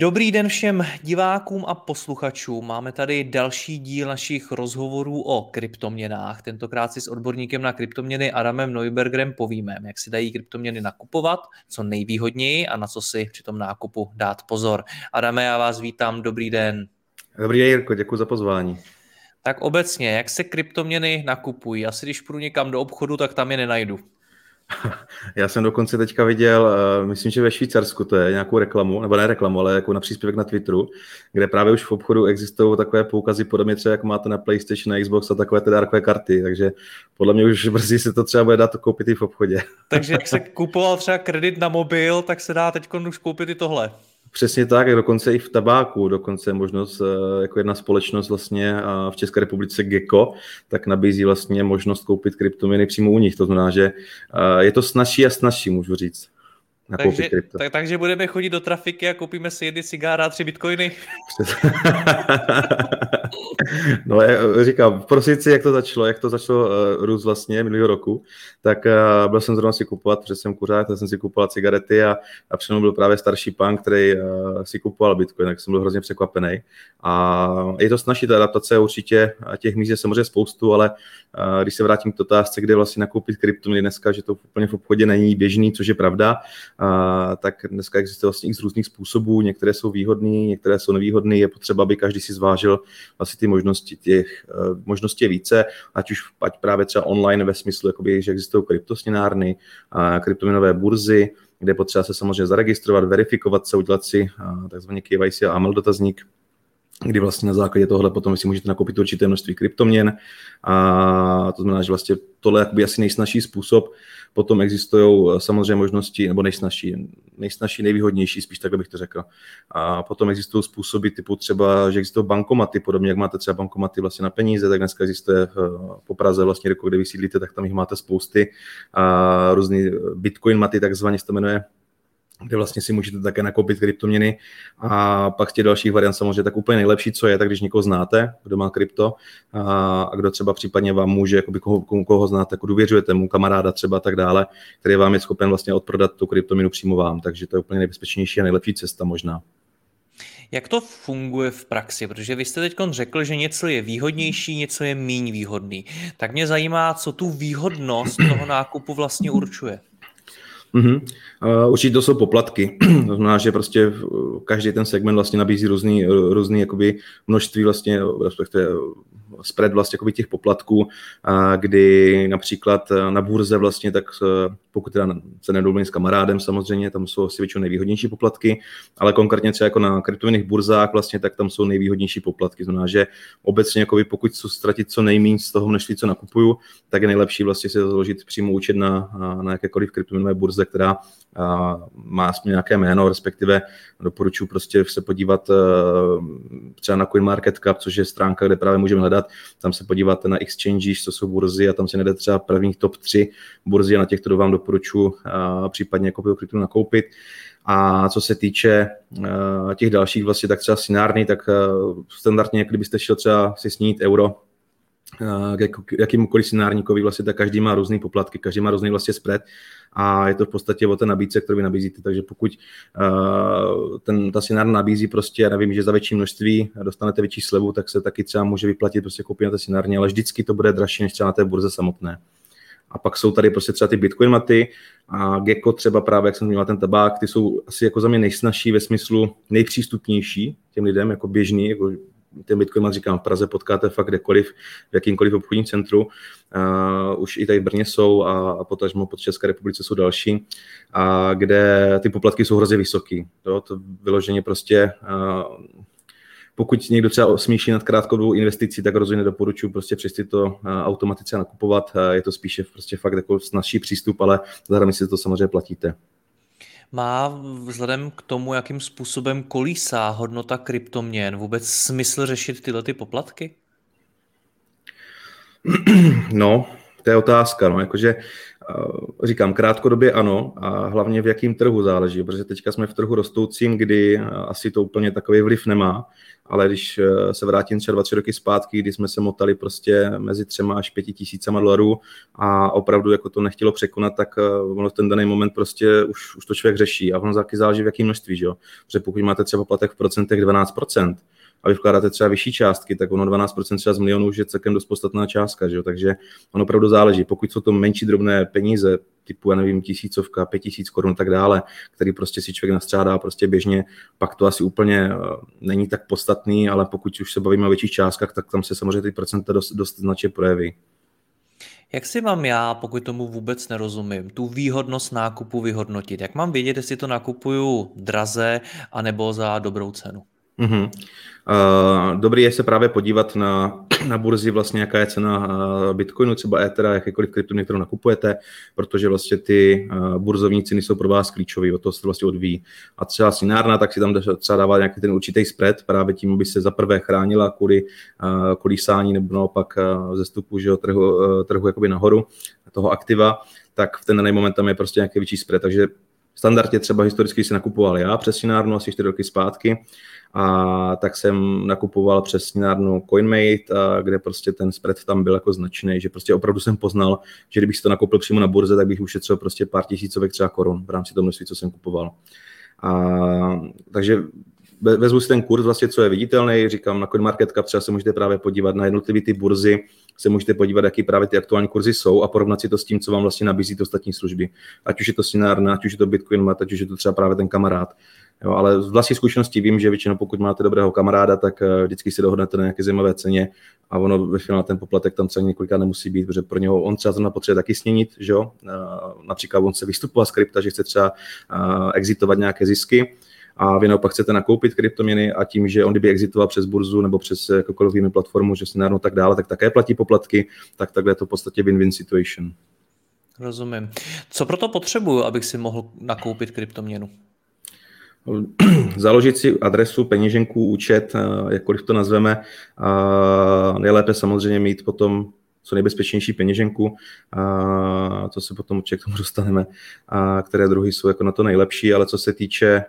Dobrý den všem divákům a posluchačům. Máme tady další díl našich rozhovorů o kryptoměnách. Tentokrát si s odborníkem na kryptoměny Adamem Neubergerem povíme, jak si dají kryptoměny nakupovat, co nejvýhodněji a na co si při tom nákupu dát pozor. Adame, já vás vítám, dobrý den. Dobrý den, Jirko, děkuji za pozvání. Tak obecně, jak se kryptoměny nakupují? Asi když půjdu někam do obchodu, tak tam je nenajdu. Já jsem dokonce teďka viděl, eh, myslím, že ve Švýcarsku to je nějakou reklamu, nebo ne reklamu, ale jako na příspěvek na Twitteru, kde právě už v obchodu existují takové poukazy podobně třeba, jak máte na PlayStation, na Xbox a takové ty dárkové karty, takže podle mě už brzy se to třeba bude dát koupit i v obchodě. Takže jak se kupoval třeba kredit na mobil, tak se dá teď už koupit i tohle. Přesně tak, dokonce i v tabáku, dokonce možnost, eh, jako jedna společnost vlastně v České republice Gecko, tak nabízí vlastně možnost koupit kryptoměny přímo u nich. To znamená, že eh, je to snažší a snažší, můžu říct takže, tak, takže budeme chodit do trafiky a koupíme si jedny cigára a tři bitcoiny. no já říkám, v prosinci, jak to začalo, jak to začalo uh, růst vlastně minulého roku, tak uh, byl jsem zrovna si kupovat, protože jsem kuřák, tak jsem si kupoval cigarety a, a přede byl právě starší pán, který uh, si kupoval bitcoin, tak jsem byl hrozně překvapený. A je to snažší ta adaptace určitě, těch míst je samozřejmě spoustu, ale uh, když se vrátím k otázce, kde vlastně nakoupit kryptoměny dneska, že to úplně v obchodě není běžný, což je pravda, a, tak dneska existuje vlastně x různých způsobů, některé jsou výhodné, některé jsou nevýhodné, je potřeba, aby každý si zvážil vlastně ty možnosti, těch uh, možností je více, ať už ať právě třeba online ve smyslu, jakoby, že existují uh, kryptoměnové burzy, kde potřeba se samozřejmě zaregistrovat, verifikovat se, udělat si uh, takzvaný KYC a AML dotazník, kdy vlastně na základě tohle potom si můžete nakoupit určité množství kryptoměn. A to znamená, že vlastně tohle je asi nejsnažší způsob. Potom existují eh, samozřejmě možnosti, nebo nejsnažší, nejsnažší, nejvýhodnější, spíš tak bych to řekl. A potom existují způsoby typu třeba, že existují bankomaty, podobně jak máte třeba bankomaty vlastně na peníze, tak dneska existuje eh, po Praze vlastně, kde vy sídlíte, tak tam jich máte spousty. A různý bitcoin maty, takzvaně se to jmenuje, kde vlastně si můžete také nakoupit kryptoměny. A pak těch dalších variant samozřejmě tak úplně nejlepší, co je, tak když někoho znáte, kdo má krypto a, a kdo třeba případně vám může, jakoby koho, koho znáte, jako důvěřujete mu, kamaráda třeba tak dále, který vám je schopen vlastně odprodat tu kryptoměnu přímo vám. Takže to je úplně nejbezpečnější a nejlepší cesta možná. Jak to funguje v praxi? Protože vy jste teď řekl, že něco je výhodnější, něco je méně výhodný. Tak mě zajímá, co tu výhodnost toho nákupu vlastně určuje. Mm-hmm. Uh, určitě to jsou poplatky. to znamená, že prostě každý ten segment vlastně nabízí různý, různý jakoby množství vlastně, respektive spread vlastně jakoby těch poplatků, kdy například na burze vlastně, tak pokud teda se nedomluvím s kamarádem samozřejmě, tam jsou asi většinou nejvýhodnější poplatky, ale konkrétně třeba jako na kryptoměných burzách vlastně, tak tam jsou nejvýhodnější poplatky. Znamená, že obecně jakoby, pokud chci ztratit co nejméně z toho množství, co nakupuju, tak je nejlepší vlastně se založit přímo účet na, na jakékoliv kryptoměnové burze, která má nějaké jméno, respektive doporučuji prostě se podívat třeba na CoinMarketCap, což je stránka, kde právě můžeme hledat, tam se podíváte na exchanges, co jsou burzy a tam se najde třeba prvních top 3 burzy a na těchto vám doporučuji případně jako kryptu nakoupit. A co se týče těch dalších vlastně, tak třeba sinárny, tak standardně, kdybyste šel třeba si snít euro, k jakýmkoliv scenárníkovi, vlastně, tak každý má různé poplatky, každý má různý vlastně spread a je to v podstatě o té nabídce, kterou vy nabízíte. Takže pokud uh, ten, ta scenár nabízí prostě, já nevím, že za větší množství dostanete větší slevu, tak se taky třeba může vyplatit prostě koupit na té scenárně, ale vždycky to bude dražší než třeba na té burze samotné. A pak jsou tady prostě třeba ty Bitcoin maty a Gecko třeba právě, jak jsem měl ten tabák, ty jsou asi jako za mě nejsnažší ve smyslu nejpřístupnější těm lidem, jako běžný, jako ten Bitcoin, říkám, v Praze potkáte fakt kdekoliv, v jakýmkoliv obchodním centru. Uh, už i tady v Brně jsou a, a potažmo pod České republice jsou další, a kde ty poplatky jsou hrozně vysoký. To, to vyloženě prostě uh, pokud někdo třeba smíší nad krátkodobou investicí, tak rozhodně doporučuji prostě přes tyto automatice nakupovat. Je to spíše prostě fakt jako snažší přístup, ale zároveň si to samozřejmě platíte. Má vzhledem k tomu, jakým způsobem kolísá hodnota kryptoměn, vůbec smysl řešit tyhle ty poplatky? No, to je otázka, no, jakože říkám, krátkodobě ano a hlavně v jakým trhu záleží, protože teďka jsme v trhu rostoucím, kdy eh, asi to úplně takový vliv nemá, ale když eh, se vrátím třeba dva, tři roky zpátky, kdy jsme se motali prostě mezi třema až pěti tisícama dolarů a opravdu jako to nechtělo překonat, tak ono v ten daný moment prostě už, už to člověk řeší a ono taky záleží v jakém množství, že jo? Protože pokud máte třeba platek v procentech 12%, a vy vkládáte třeba vyšší částky, tak ono 12% třeba z milionů už je celkem dost podstatná částka, že jo? takže ono opravdu záleží. Pokud jsou to menší drobné peníze, typu, já nevím, tisícovka, pět tisíc korun a tak dále, který prostě si člověk nastřádá prostě běžně, pak to asi úplně uh, není tak podstatný, ale pokud už se bavíme o větších částkách, tak tam se samozřejmě ty procenta dost, dost značně projeví. Jak si mám já, pokud tomu vůbec nerozumím, tu výhodnost nákupu vyhodnotit? Jak mám vědět, jestli to nakupuju draze anebo za dobrou cenu? Mm-hmm. Uh, dobrý je se právě podívat na, na burzi, vlastně jaká je cena Bitcoinu, třeba Ethera, jakékoliv kryptoměny, kterou nakupujete, protože vlastně ty uh, burzovní ceny jsou pro vás klíčové, o to se vlastně odvíjí. A třeba sinárna, tak si tam třeba dává nějaký ten určitý spread, právě tím, aby se za prvé chránila kvůli uh, kolísání nebo naopak zestupu že, trhu, trhu jakoby nahoru toho aktiva, tak v ten daný moment tam je prostě nějaký větší spread, takže standardně třeba historicky si nakupoval já přes sinárnu asi 4 roky zpátky, a tak jsem nakupoval přes směnárnu CoinMate, kde prostě ten spread tam byl jako značný, že prostě opravdu jsem poznal, že kdybych si to nakoupil přímo na burze, tak bych ušetřil prostě pár tisícovek třeba korun v rámci toho množství, co jsem kupoval. A, takže vezmu si ten kurz, vlastně, co je viditelný, říkám, na CoinMarketCap třeba se můžete právě podívat na jednotlivé ty burzy, se můžete podívat, jaký právě ty aktuální kurzy jsou a porovnat si to s tím, co vám vlastně nabízí to ostatní služby. Ať už je to Sinárna, ať už je to Bitcoin, ať už je to třeba právě ten kamarád. Jo, ale z vlastní zkušenosti vím, že většinou pokud máte dobrého kamaráda, tak eh, vždycky si dohodnete na nějaké zajímavé ceně a ono ve finále ten poplatek tam třeba několika nemusí být, protože pro něho on třeba zrovna potřebuje taky sněnit, že jo? Eh, například on se vystupovat z krypta, že chce třeba eh, exitovat nějaké zisky, a vy naopak chcete nakoupit kryptoměny a tím, že on kdyby exitoval přes burzu nebo přes jakoukoliv jinou platformu, že si tak dále, tak také platí poplatky, tak takhle je to v podstatě win-win situation. Rozumím. Co proto potřebuju, abych si mohl nakoupit kryptoměnu? založit si adresu, peněženku, účet, eh, jakkoliv to nazveme. Nejlépe samozřejmě mít potom co nejbezpečnější peněženku, a to se potom určitě k tomu dostaneme, a které druhy jsou jako na to nejlepší, ale co se týče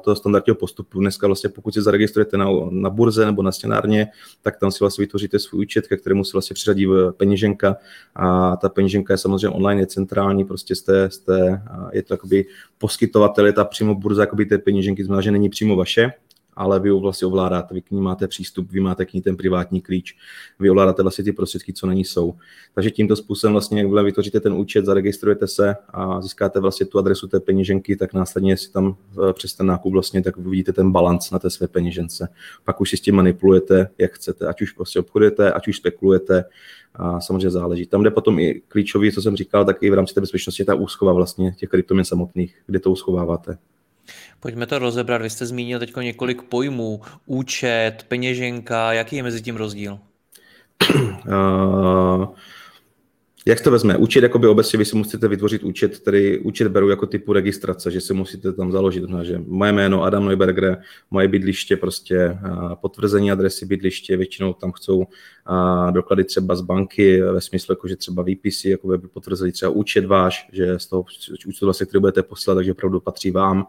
toho standardního postupu, dneska vlastně pokud se zaregistrujete na, na burze nebo na scenárně, tak tam si vlastně vytvoříte svůj účet, ke kterému se vlastně přiřadí peněženka a ta peněženka je samozřejmě online, je centrální, prostě jste, jste je to jakoby poskytovatel, je ta přímo burza jakoby té peněženky, znamená, že není přímo vaše, ale vy ho vlastně ovládáte, vy k ní máte přístup, vy máte k ní ten privátní klíč, vy ovládáte vlastně ty prostředky, co na ní jsou. Takže tímto způsobem vlastně, jakmile vytvoříte ten účet, zaregistrujete se a získáte vlastně tu adresu té peněženky, tak následně si tam eh, přes ten nákup vlastně tak vidíte ten balans na té své peněžence. Pak už si s tím manipulujete, jak chcete, ať už prostě obchodujete, ať už spekulujete, a samozřejmě záleží. Tam, kde potom i klíčový, co jsem říkal, tak i v rámci té bezpečnosti ta úschova vlastně těch kryptoměn samotných, kde to uschováváte. Pojďme to rozebrat. Vy jste zmínil teď několik pojmů. Účet, peněženka. Jaký je mezi tím rozdíl? Jak to vezme? Účet, jakoby obecně vy si musíte vytvořit účet, který účet beru jako typu registrace, že si musíte tam založit, že moje jméno Adam Neuberger, moje bydliště, prostě potvrzení adresy bydliště, většinou tam chcou doklady třeba z banky ve smyslu, jako že třeba výpisy, jako by potvrzeli třeba účet váš, že z toho účtu vlastně, který budete poslat, takže opravdu patří vám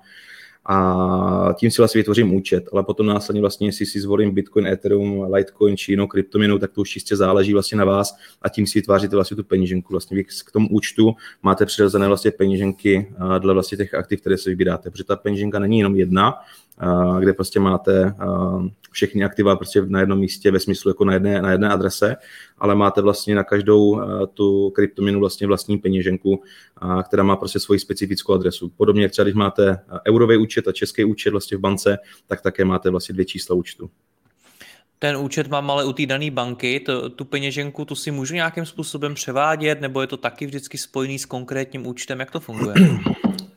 a tím si vlastně vytvořím účet, ale potom následně vlastně, jestli si zvolím Bitcoin, Ethereum, Litecoin či jinou kryptoměnu, tak to už čistě záleží vlastně na vás a tím si vytváříte vlastně tu peněženku. Vlastně vy k tomu účtu máte přirozené vlastně peněženky dle vlastně těch aktiv, které si vybíráte, protože ta peněženka není jenom jedna, kde prostě máte všechny aktiva prostě na jednom místě ve smyslu jako na jedné, na jedné adrese, ale máte vlastně na každou tu kryptoměnu vlastně vlastní peněženku, která má prostě svoji specifickou adresu. Podobně jak třeba když máte eurový účet a český účet vlastně v bance, tak také máte vlastně dvě čísla účtu. Ten účet mám ale u té dané banky, to, tu peněženku tu si můžu nějakým způsobem převádět, nebo je to taky vždycky spojený s konkrétním účtem, jak to funguje?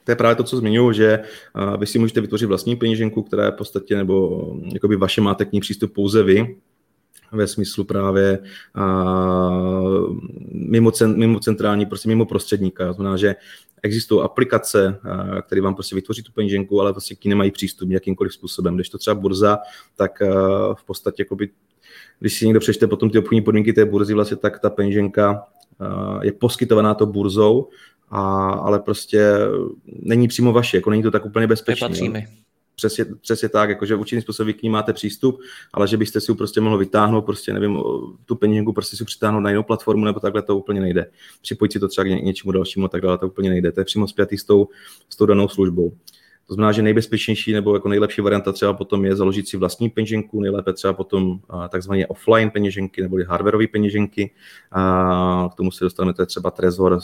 To je právě to, co zmiňuji, že vy si můžete vytvořit vlastní peněženku, která je v podstatě, nebo jakoby vaše máte k ní přístup pouze vy, ve smyslu právě uh, mimo, cen, mimo centrální, prostě mimo prostředníka. To znamená, že existují aplikace, uh, které vám prostě vytvoří tu peněženku, ale vlastně k ní nemají přístup jakýmkoliv způsobem. Když to třeba burza, tak uh, v podstatě jakoby, když si někdo přečte potom ty obchodní podmínky té burzy, vlastně, tak ta peněženka uh, je poskytovaná to burzou, a, ale prostě není přímo vaše, jako není to tak úplně bezpečné. Nepatří mi. Přesně, přesně tak, jakože určitým způsobem k ní máte přístup, ale že byste si ji prostě mohl vytáhnout, prostě nevím, tu peněženku prostě si přitáhnout na jinou platformu, nebo takhle to úplně nejde. Připojit si to třeba k ně, něčemu dalšímu, tak dále to úplně nejde. To je přímo spjatý s tou, s tou danou službou. To znamená, že nejbezpečnější nebo jako nejlepší varianta třeba potom je založit si vlastní peněženku, nejlépe třeba potom takzvané offline peněženky nebo hardwareové peněženky. A k tomu se dostaneme, to je třeba Trezor,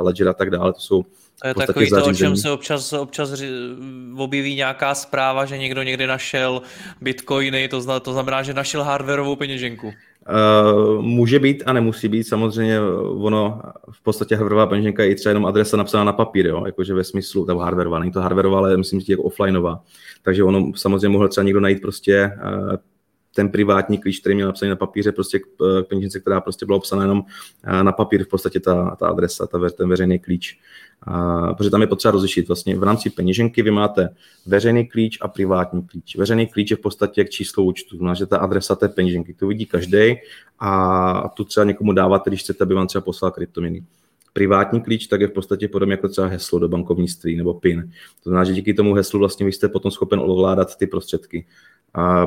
Ledger a tak dále. To jsou to je takový to, o čem se občas, občas objeví nějaká zpráva, že někdo někdy našel bitcoiny, to, zna, to znamená, že našel hardwareovou peněženku. Uh, může být a nemusí být. Samozřejmě ono v podstatě hardwareová peněženka je i třeba jenom adresa napsaná na papír, jo? jakože ve smyslu, nebo hardwareová, není to hardwareová, ale myslím, že jako offlineová. Takže ono samozřejmě mohl třeba někdo najít prostě uh, ten privátní klíč, který měl napsaný na papíře, prostě k eh, peněžence, která prostě byla obsaná jenom na papír, v podstatě ta, ta adresa, ta, ten veřejný klíč. A, protože tam je potřeba rozlišit. Vlastně v rámci peněženky vy máte veřejný klíč a privátní klíč. Veřejný klíč je v podstatě jak číslo účtu, znamená, že ta adresa té peněženky, to vidí každý a tu třeba někomu dáváte, když chcete, aby vám třeba poslal kryptoměny. Privátní klíč tak je v podstatě podobně jako třeba heslo do bankovnictví nebo PIN. To znamená, že díky tomu heslu vlastně vy jste potom schopen ovládat ty prostředky. A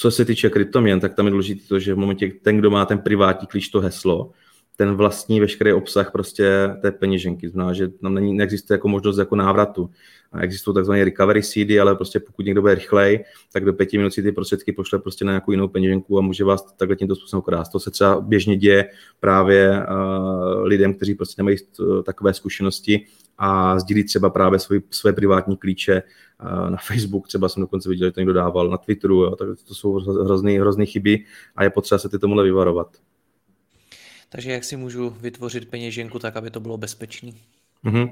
co se týče kryptoměn, tak tam je důležité to, že v momentě, ten, kdo má ten privátní klíč, to heslo, ten vlastní veškerý obsah prostě té peněženky. Znamená, že tam není, neexistuje jako možnost jako návratu. A existují takzvané recovery CD, ale prostě pokud někdo bude rychlej, tak do pěti minut si ty prostředky pošle prostě na nějakou jinou peněženku a může vás takhle tímto způsobem krást. To se třeba běžně děje právě uh, lidem, kteří prostě nemají takové zkušenosti a sdílí třeba právě svůj, své privátní klíče na Facebook, třeba jsem dokonce viděl, že to někdo dával na Twitteru, jo, tak to jsou hrozný, hrozný chyby a je potřeba se ty tomuhle vyvarovat. Takže jak si můžu vytvořit peněženku tak, aby to bylo bezpečné? Mm-hmm.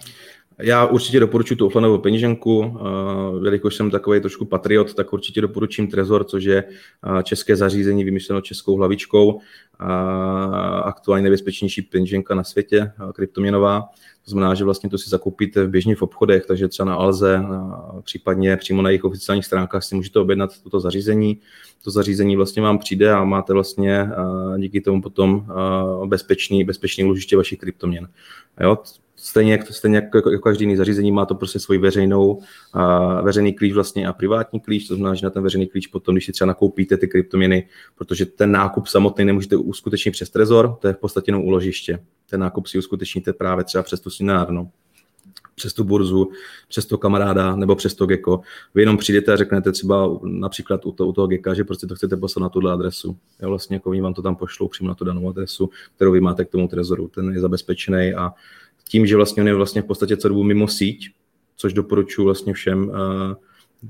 Já určitě doporučuji tu offlineovou peněženku, uh, jelikož jsem takový trošku patriot, tak určitě doporučím Trezor, což je uh, české zařízení vymyšleno českou hlavičkou, uh, aktuálně nejbezpečnější peněženka na světě, kryptoměnová. To znamená, že vlastně to si zakoupíte v běžně v obchodech, takže třeba na Alze, případně přímo na jejich oficiálních stránkách si můžete objednat toto zařízení. To zařízení vlastně vám přijde a máte vlastně díky tomu potom bezpečný, bezpečný ložiště vašich kryptoměn. Jo? Stejně, jak, stejně jako, jako každý jiný zařízení má to prostě svoji veřejnou, a veřejný klíč vlastně a privátní klíč, to znamená, že na ten veřejný klíč potom, když si třeba nakoupíte ty kryptoměny, protože ten nákup samotný nemůžete uskutečnit přes Trezor, to je v podstatě jenom úložiště. Ten nákup si uskutečníte právě třeba přes tu synárnu přes tu burzu, přes toho kamaráda nebo přes to geko. Vy jenom přijdete a řeknete třeba například u, to, u toho geka, že prostě to chcete poslat na tuhle adresu. Já vlastně jako oni vám to tam pošlou přímo na tu danou adresu, kterou vy máte k tomu trezoru. Ten je zabezpečený a tím, že vlastně on je vlastně v podstatě celou dobu mimo síť, což doporučuji vlastně všem,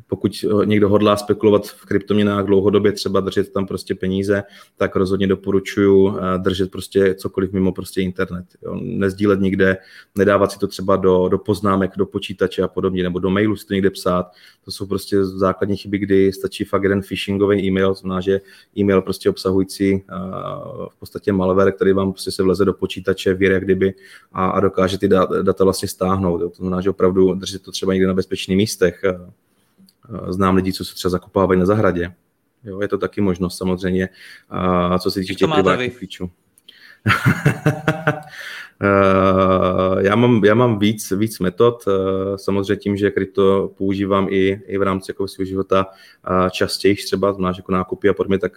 pokud někdo hodlá spekulovat v kryptoměnách dlouhodobě, třeba držet tam prostě peníze, tak rozhodně doporučuji držet prostě cokoliv mimo prostě internet. Jo. Nezdílet nikde, nedávat si to třeba do, do poznámek, do počítače a podobně, nebo do mailu si to někde psát. To jsou prostě základní chyby, kdy stačí fakt jeden phishingový e-mail, to znamená, že e-mail prostě obsahující v podstatě malware, který vám prostě se vleze do počítače, vír jak kdyby a, a dokáže ty data vlastně stáhnout. Jo. To znamená, že opravdu držet to třeba někde na bezpečných místech Eh, znám lidi, co se třeba zakopávají na zahradě. Jo, je to taky možnost samozřejmě. A co se týče těch privátních klíčů. Eh, já mám, já mám víc, víc metod, eh, samozřejmě tím, že krypto používám i, i v rámci jako svého života častěji třeba, znamená, jako nákupy a podobně, tak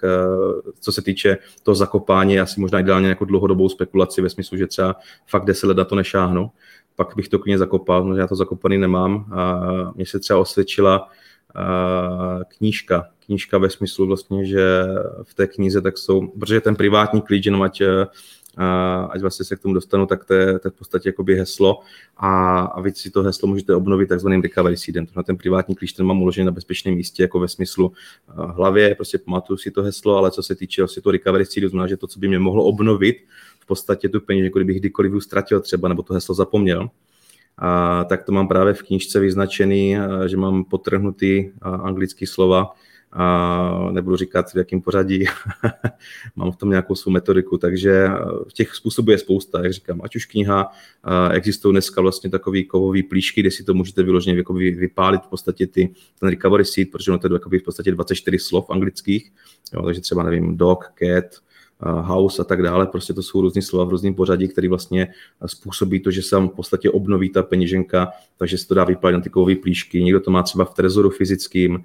co se týče toho zakopání, asi možná ideálně jako dlouhodobou spekulaci ve smyslu, že třeba fakt 10 let na to nešáhnu, pak bych to klidně zakopal, no já to zakopaný nemám. A mně se třeba osvědčila knížka. Knížka ve smyslu vlastně, že v té knize tak jsou, protože ten privátní klíč, jenom ať, ať vlastně se k tomu dostanu, tak to je, to je v podstatě jakoby heslo a, a vy si to heslo můžete obnovit takzvaným recovery seedem. Na ten privátní klíč ten mám uložený na bezpečném místě, jako ve smyslu hlavě, prostě pamatuju si to heslo, ale co se týče vlastně to recovery seedu, znamená, že to, co by mě mohlo obnovit, v podstatě tu peníze, kdybych kdykoliv ztratil třeba, nebo to heslo zapomněl, a tak to mám právě v knížce vyznačený, že mám potrhnutý anglický slova, a nebudu říkat v jakém pořadí, mám v tom nějakou svou metodiku, takže těch způsobů je spousta, jak říkám, ať už kniha, existují dneska vlastně takový kovový plíšky, kde si to můžete vyloženě jako vypálit v podstatě ty, ten recovery seat, protože ono to je v podstatě 24 slov anglických, jo, takže třeba nevím, dog, cat, house a tak dále. Prostě to jsou různý slova v různém pořadí, který vlastně způsobí to, že se v podstatě obnoví ta peněženka, takže se to dá vypadat na ty kovové plíšky. Někdo to má třeba v trezoru fyzickým,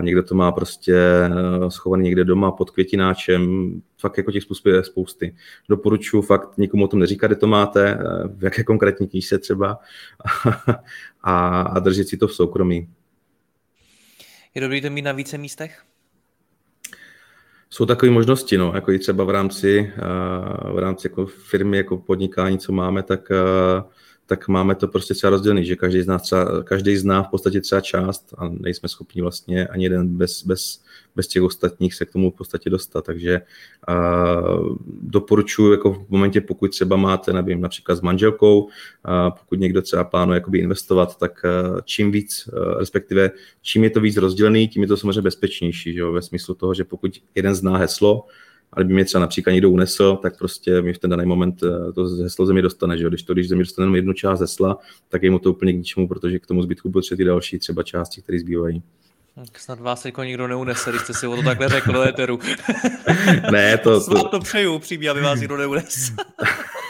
někdo to má prostě e, schovaný někde doma pod květináčem. Fakt jako těch způsobů je spousty. Doporučuji fakt nikomu o tom neříkat, kde to máte, e, v jaké konkrétní knížce třeba a, a držet si to v soukromí. Je dobrý to mít na více místech? Jsou takové možnosti, no, jako i třeba v rámci, uh, v rámci jako firmy, jako podnikání, co máme, tak, uh, tak máme to prostě třeba rozdělený, že každý z nás třeba, každý zná v podstatě třeba část a nejsme schopni vlastně ani jeden bez, bez bez těch ostatních se k tomu v podstatě dostat. Takže uh, doporučuji jako v momentě, pokud třeba máte, nevím, například s manželkou, uh, pokud někdo třeba plánuje jakoby investovat, tak uh, čím víc, uh, respektive čím je to víc rozdělený, tím je to samozřejmě bezpečnější, že jo? ve smyslu toho, že pokud jeden zná heslo, ale by mě třeba například někdo unesl, tak prostě mi v ten daný moment to heslo země dostane. Že? Když to, když země dostane jenom jednu část hesla, tak je mu to úplně k ničemu, protože k tomu zbytku potřebuje ty další třeba části, které zbývají. Tak snad vás jako nikdo neunese, když jste si o to takhle řekl do éteru. ne, to... to... to přeju, přímě, aby vás nikdo neunesl.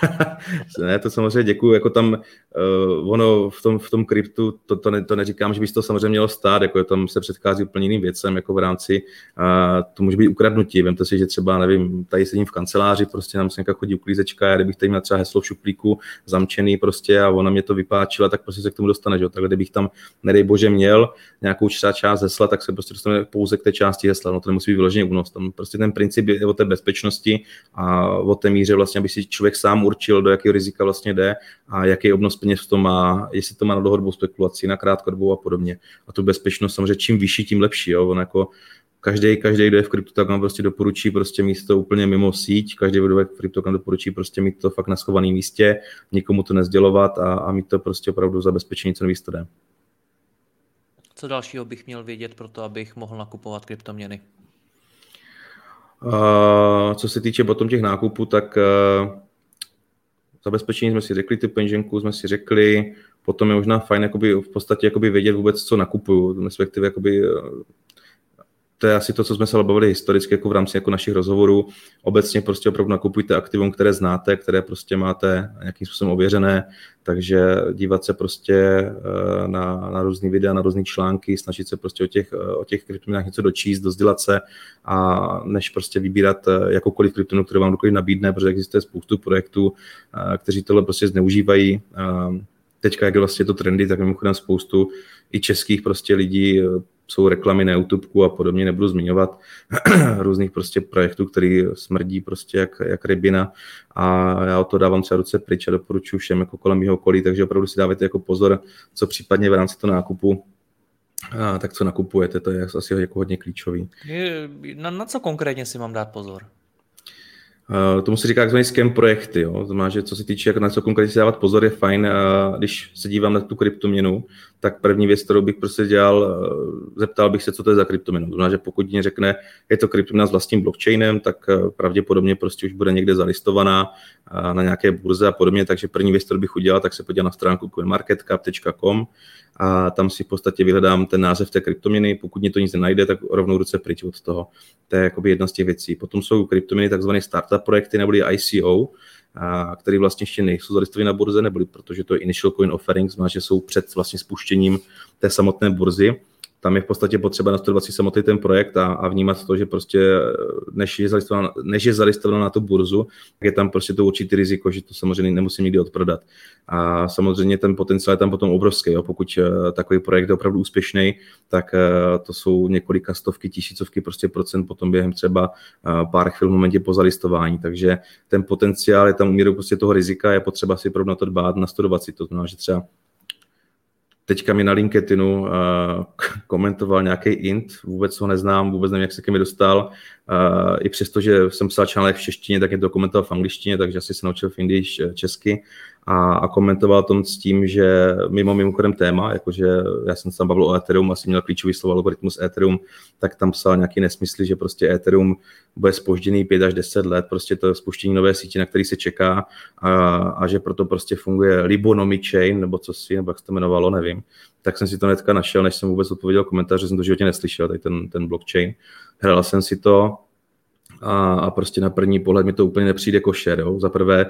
ne, to samozřejmě děkuju. Jako tam uh, ono v tom, v tom kryptu, to, to, ne, to neříkám, že by to samozřejmě mělo stát, jako tam se předchází úplně jiným věcem, jako v rámci, uh, to může být ukradnutí. Vemte si, že třeba, nevím, tady sedím v kanceláři, prostě nám se nějaká chodí uklízečka, já kdybych tady měl třeba heslo v šuplíku zamčený prostě a ona mě to vypáčila, tak prostě se k tomu dostane, že? Tak kdybych tam, nedej bože, měl nějakou část hesla, tak se prostě dostane pouze k té části hesla. No to nemusí být vyloženě únos. Tam prostě ten princip je o té bezpečnosti a o té míře vlastně, aby si člověk sám určil, do jakého rizika vlastně jde a jaký obnos peněz v tom má, jestli to má na dlouhodobou spekulaci, na krátkodobou a podobně. A tu bezpečnost samozřejmě čím vyšší, tím lepší. Jo? On jako každý, každý, kdo je v kryptu, tak nám prostě doporučí prostě mít to úplně mimo síť, každý, kdo je v kryptu, nám doporučí prostě mít to fakt na schovaném místě, nikomu to nezdělovat a, a mít to prostě opravdu zabezpečení, co nejvíc to. Co dalšího bych měl vědět pro to, abych mohl nakupovat kryptoměny? Uh, co se týče potom těch nákupů, tak uh, zabezpečení jsme si řekli, ty peněženku jsme si řekli, potom je možná fajn jakoby, v podstatě jakoby vědět vůbec, co nakupuju, respektive jakoby, to je asi to, co jsme se bavili historicky jako v rámci jako našich rozhovorů. Obecně prostě opravdu nakupujte aktivum, které znáte, které prostě máte nějakým způsobem ověřené, takže dívat se prostě eh, na, na různé videa, na různé články, snažit se prostě o těch, eh, o těch kryptoměnách něco dočíst, dozdělat se a než prostě vybírat eh, jakoukoliv kryptoměnu, kterou vám kdokoliv nabídne, protože existuje spoustu projektů, kteří tohle prostě zneužívají. Teďka, jak je vlastně to trendy, tak mimochodem spoustu i českých prostě lidí jsou reklamy na YouTube a podobně, nebudu zmiňovat, různých prostě projektů, který smrdí prostě jak, jak rybina a já o to dávám třeba ruce pryč a doporučuji všem jako kolem mého okolí, takže opravdu si dávajte jako pozor, co případně v rámci toho nákupu a, tak co nakupujete, to je asi jako hodně klíčový. Na, na co konkrétně si mám dát pozor? Uh, tomu se říká takzvaný scam projekty. Jo? To znamená, že co se týče, jak na co konkrétně si dávat pozor, je fajn, uh, když se dívám na tu kryptoměnu, tak první věc, kterou bych prostě dělal, uh, zeptal bych se, co to je za kryptoměnu. To znamená, že pokud mě řekne, je to kryptoměna s vlastním blockchainem, tak uh, pravděpodobně prostě už bude někde zalistovaná uh, na nějaké burze a podobně, takže první věc, kterou bych udělal, tak se podíval na stránku coinmarketcap.com a tam si v podstatě vyhledám ten název té kryptoměny. Pokud mě to nic nenajde, tak rovnou ruce pryč od toho. To je jedna z těch věcí. Potom jsou kryptoměny takzvané startup projekty neboli ICO, které vlastně ještě nejsou zalistovány na burze, neboli protože to je initial coin offering, znamená, že jsou před vlastně spuštěním té samotné burzy tam je v podstatě potřeba nastudovat si samotný ten projekt a, a vnímat to, že prostě než je, než je zalistováno na tu burzu, tak je tam prostě to určitý riziko, že to samozřejmě nemusím nikdy odprodat. A samozřejmě ten potenciál je tam potom obrovský. Jo. Pokud uh, takový projekt je opravdu úspěšný, tak uh, to jsou několika stovky, tisícovky prostě procent potom během třeba pár chvil v momentě po zalistování. Takže ten potenciál je tam umíru prostě toho rizika, je potřeba si opravdu na to dbát, nastudovat si to. Znamená, že třeba teďka mi na LinkedInu uh, komentoval nějaký int, vůbec ho neznám, vůbec nevím, jak se ke mi dostal. Uh, I přesto, že jsem psal článek v češtině, tak je to komentoval v angličtině, takže asi se naučil v Indii česky. A, a komentoval tom s tím, že mimo mimochodem téma, jakože já jsem se tam bavil o Ethereum, asi měl klíčový slovo algoritmus Ethereum, tak tam psal nějaký nesmysly, že prostě Ethereum bude spožděný 5 až 10 let, prostě to spuštění nové sítě, na který se čeká a, a že proto prostě funguje Libonomy Chain, nebo co si, nebo jak se to jmenovalo, nevím. Tak jsem si to netka našel, než jsem vůbec odpověděl komentář, že jsem to životě neslyšel, tady ten, ten blockchain. Hrál jsem si to, a, a prostě na první pohled mi to úplně nepřijde košer. Jo. Za prvé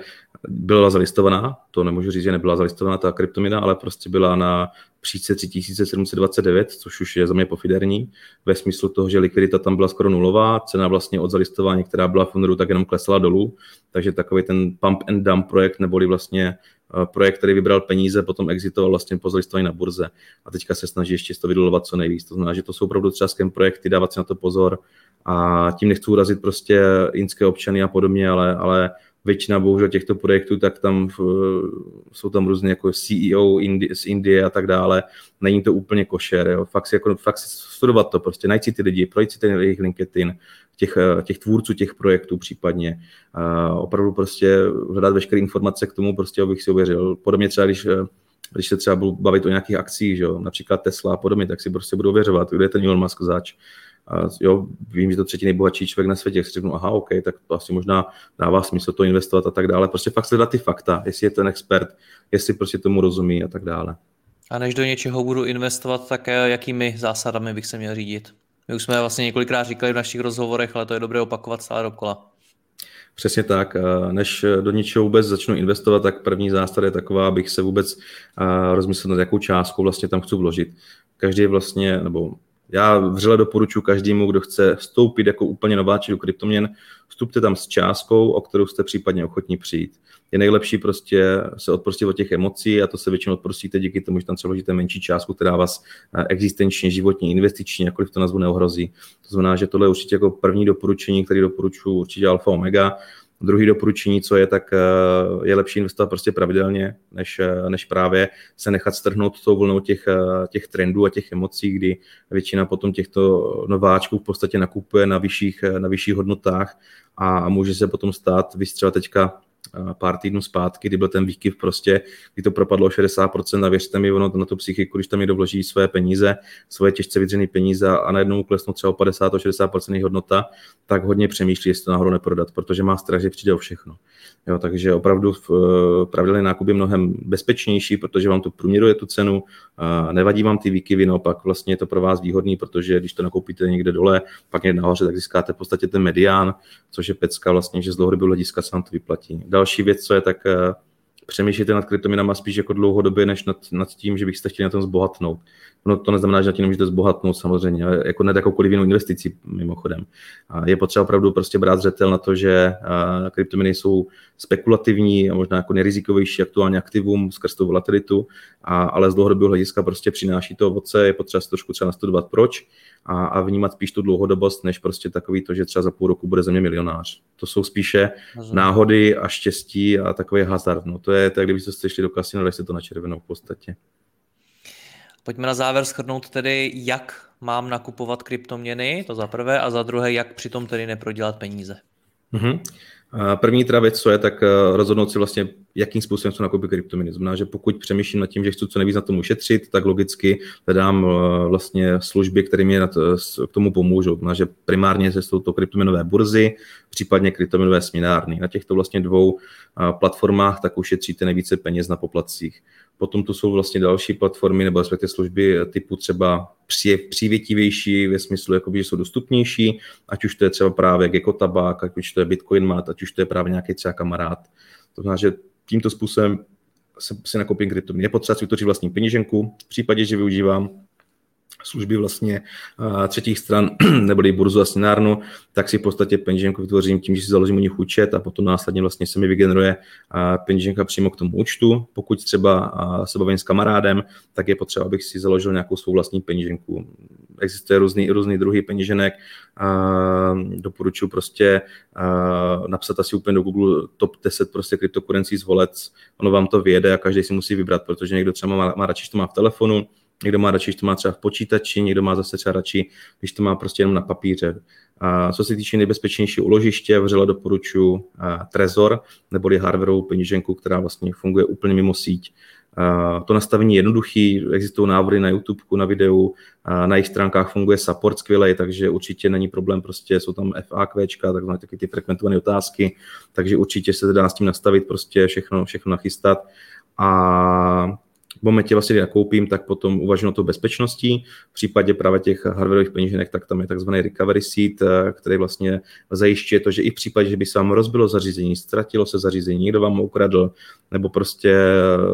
byla zalistovaná, to nemůžu říct, že nebyla zalistovaná ta kryptomina, ale prostě byla na příčce 3729, což už je za mě pofiderní, ve smyslu toho, že likvidita tam byla skoro nulová, cena vlastně od zalistování, která byla v únoru, tak jenom klesla dolů, takže takový ten pump and dump projekt, neboli vlastně eh, projekt, který vybral peníze, potom exitoval vlastně po zalistování na burze a teďka se snaží ještě to vydolovat co nejvíc. To znamená, že to jsou opravdu třeba projekty, dávat si na to pozor, a tím nechci urazit prostě inské občany a podobně, ale, ale většina bohužel těchto projektů, tak tam v, jsou tam různě jako CEO z Indie a tak dále. Není to úplně košer, jo. Fakt, si, jako, fakt si studovat to, prostě najít si ty lidi, projít si ten jejich LinkedIn, těch, těch tvůrců těch projektů případně. A opravdu prostě hledat veškeré informace k tomu, prostě abych si ověřil. Podobně třeba, když když se třeba budu bavit o nějakých akcích, že jo, například Tesla a podobně, tak si prostě budu ověřovat, kde je ten Elon Musk zač, jo, vím, že to třetí nejbohatší člověk na světě, jak si řeknu, aha, OK, tak to asi možná dává smysl to investovat a tak dále. Prostě fakt sledovat ty fakta, jestli je ten expert, jestli prostě tomu rozumí a tak dále. A než do něčeho budu investovat, tak eh, jakými zásadami bych se měl řídit? My už jsme vlastně několikrát říkali v našich rozhovorech, ale to je dobré opakovat stále dokola. Přesně tak. Než do něčeho vůbec začnu investovat, tak první zásada je taková, abych se vůbec rozmyslel nad jakou částkou vlastně tam chci vložit. Každý vlastně, nebo já vřele doporučuji každému, kdo chce vstoupit jako úplně nováček do kryptoměn, vstupte tam s částkou, o kterou jste případně ochotní přijít. Je nejlepší prostě se odprostit od těch emocí a to se většinou odprostíte díky tomu, že tam třeba vložíte menší částku, která vás eh, existenčně, životně, investičně, jakkoliv to nazvu neohrozí. To znamená, že tohle je určitě jako první doporučení, který doporučuji určitě alfa omega. Druhý doporučení, co je, tak eh, je lepší investovat prostě pravidelně, než, eh, než právě se nechat strhnout tou vlnou těch, eh, těch trendů a těch emocí, kdy většina potom těchto nováčků v podstatě nakupuje na vyšších, na vyšších hodnotách a může se potom stát, vystřela teďka pár týdnů zpátky, kdy byl ten výkyv prostě, kdy to propadlo 60% a věřte mi, ono na tu psychiku, když tam někdo vloží své peníze, svoje těžce vydřené peníze a najednou klesnou třeba o 50-60% hodnota, tak hodně přemýšlí, jestli to náhodou neprodat, protože má strach, že přijde o všechno. Jo, takže opravdu v eh, pravidelný nákup je mnohem bezpečnější, protože vám to průměruje tu cenu, nevadí vám ty výkyvy, naopak vlastně je to pro vás výhodný, protože když to nakoupíte někde dole, pak někde nahoře, tak získáte v podstatě ten medián, což je pecka vlastně, že z dlouhodobého hlediska se vám to vyplatí. Další věc, co je, tak přemýšlejte nad kryptoměnama spíš jako dlouhodobě, než nad, nad tím, že byste chtěli na tom zbohatnout. No to neznamená, že na tím nemůžete zbohatnout samozřejmě, ale jako ne jakoukoliv jinou investici mimochodem. A je potřeba opravdu prostě brát zřetel na to, že kryptoměny jsou spekulativní a možná jako nerizikovější aktuální aktivum skrz tu volatilitu, a, ale z dlouhodobého hlediska prostě přináší to ovoce, je potřeba se trošku třeba nastudovat proč a, a vnímat spíš tu dlouhodobost, než prostě takový to, že třeba za půl roku bude země milionář. To jsou spíše Rozumím. náhody a štěstí a takový hazard. No, to je tak, kdybyste šli do kasina, dali se to na červenou v podstatě. Pojďme na závěr shrnout tedy, jak mám nakupovat kryptoměny, to za prvé, a za druhé, jak přitom tedy neprodělat peníze. Mm-hmm. První teda věc, co je, tak eh, rozhodnout si vlastně, jakým způsobem chci nakoupit kryptoměny. Znamená, že pokud přemýšlím nad tím, že chci co nejvíc na tom ušetřit, tak logicky hledám eh, vlastně služby, které mě k tomu pomůžou. Znamená, že primárně se jsou to kryptoměnové burzy, případně kryptoměnové směnárny. Na těchto vlastně dvou eh, platformách tak ušetříte nejvíce peněz na poplatcích. Potom tu jsou vlastně další platformy nebo respektive služby typu třeba přívětivější ve smyslu, jakoby, že jsou dostupnější, ať už to je třeba právě Gecko Tabák, ať už to je Bitcoin Mat, ať už to je právě nějaký třeba kamarád. To znamená, že tímto způsobem se, si nakoupím kryptoměny. Je potřeba si vytvořit vlastní peněženku. V případě, že využívám služby vlastně třetích stran, neboli burzu a scenárnu, tak si v podstatě peněženku vytvořím tím, že si založím u nich účet a potom následně vlastně se mi vygeneruje peněženka přímo k tomu účtu. Pokud třeba se bavím s kamarádem, tak je potřeba, abych si založil nějakou svou vlastní peněženku. Existuje různý, různý druhý peněženek, doporučuji prostě napsat asi úplně do Google top 10 prostě cryptocurrencies wallets, ono vám to vyjede a každý si musí vybrat, protože někdo třeba má, má radši, že to má v telefonu, někdo má radši, když to má třeba v počítači, někdo má zase třeba radši, když to má prostě jenom na papíře. A co se týče nejbezpečnější uložiště, vřele doporučuji Trezor, neboli hardwareovou peníženku, která vlastně funguje úplně mimo síť. To nastavení je jednoduchý, existují návody na YouTube, na videu, na jejich stránkách funguje support skvěle, takže určitě není problém, prostě jsou tam FAQ, takzvané taky ty frekventované otázky, takže určitě se dá s tím nastavit, prostě všechno, všechno nachystat. A v momentě vlastně, kdy nakoupím, tak potom uvažuji o to bezpečností. V případě právě těch hardwareových peněženek, tak tam je takzvaný recovery seat, eh, který vlastně zajišťuje to, že i v případě, že by se vám rozbilo zařízení, ztratilo se zařízení, někdo vám ukradl, nebo prostě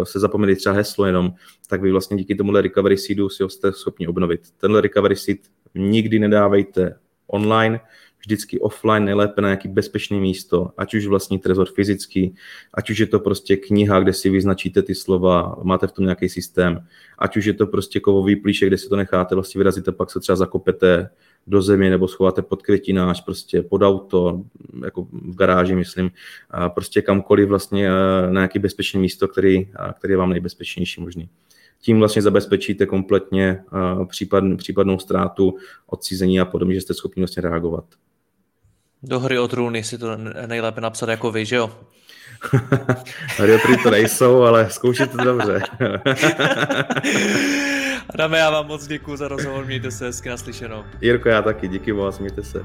se zapomněli třeba heslo jenom, tak vy vlastně díky tomuhle recovery seatu si ho jste schopni obnovit. Tenhle recovery seat nikdy nedávejte online, vždycky offline, nejlépe na nějaký bezpečné místo, ať už vlastní trezor fyzický, ať už je to prostě kniha, kde si vyznačíte ty slova, máte v tom nějaký systém, ať už je to prostě kovový plíšek, kde si to necháte vlastně vyrazit a pak se třeba zakopete do země nebo schováte pod květinář, prostě pod auto, jako v garáži, myslím, a prostě kamkoliv vlastně eh, na nějaký bezpečné místo, který, který je vám nejbezpečnější možný tím vlastně zabezpečíte kompletně uh, případ, případnou ztrátu, odcízení a podobně, že jste schopni vlastně reagovat. Do hry o trůny si to nejlépe napsat jako vy, že jo? hry o trůny to nejsou, ale zkoušíte to dobře. Adame, já vám moc děkuji za rozhovor, mějte se hezky naslyšenou. Jirko, já taky, díky moc, mějte se.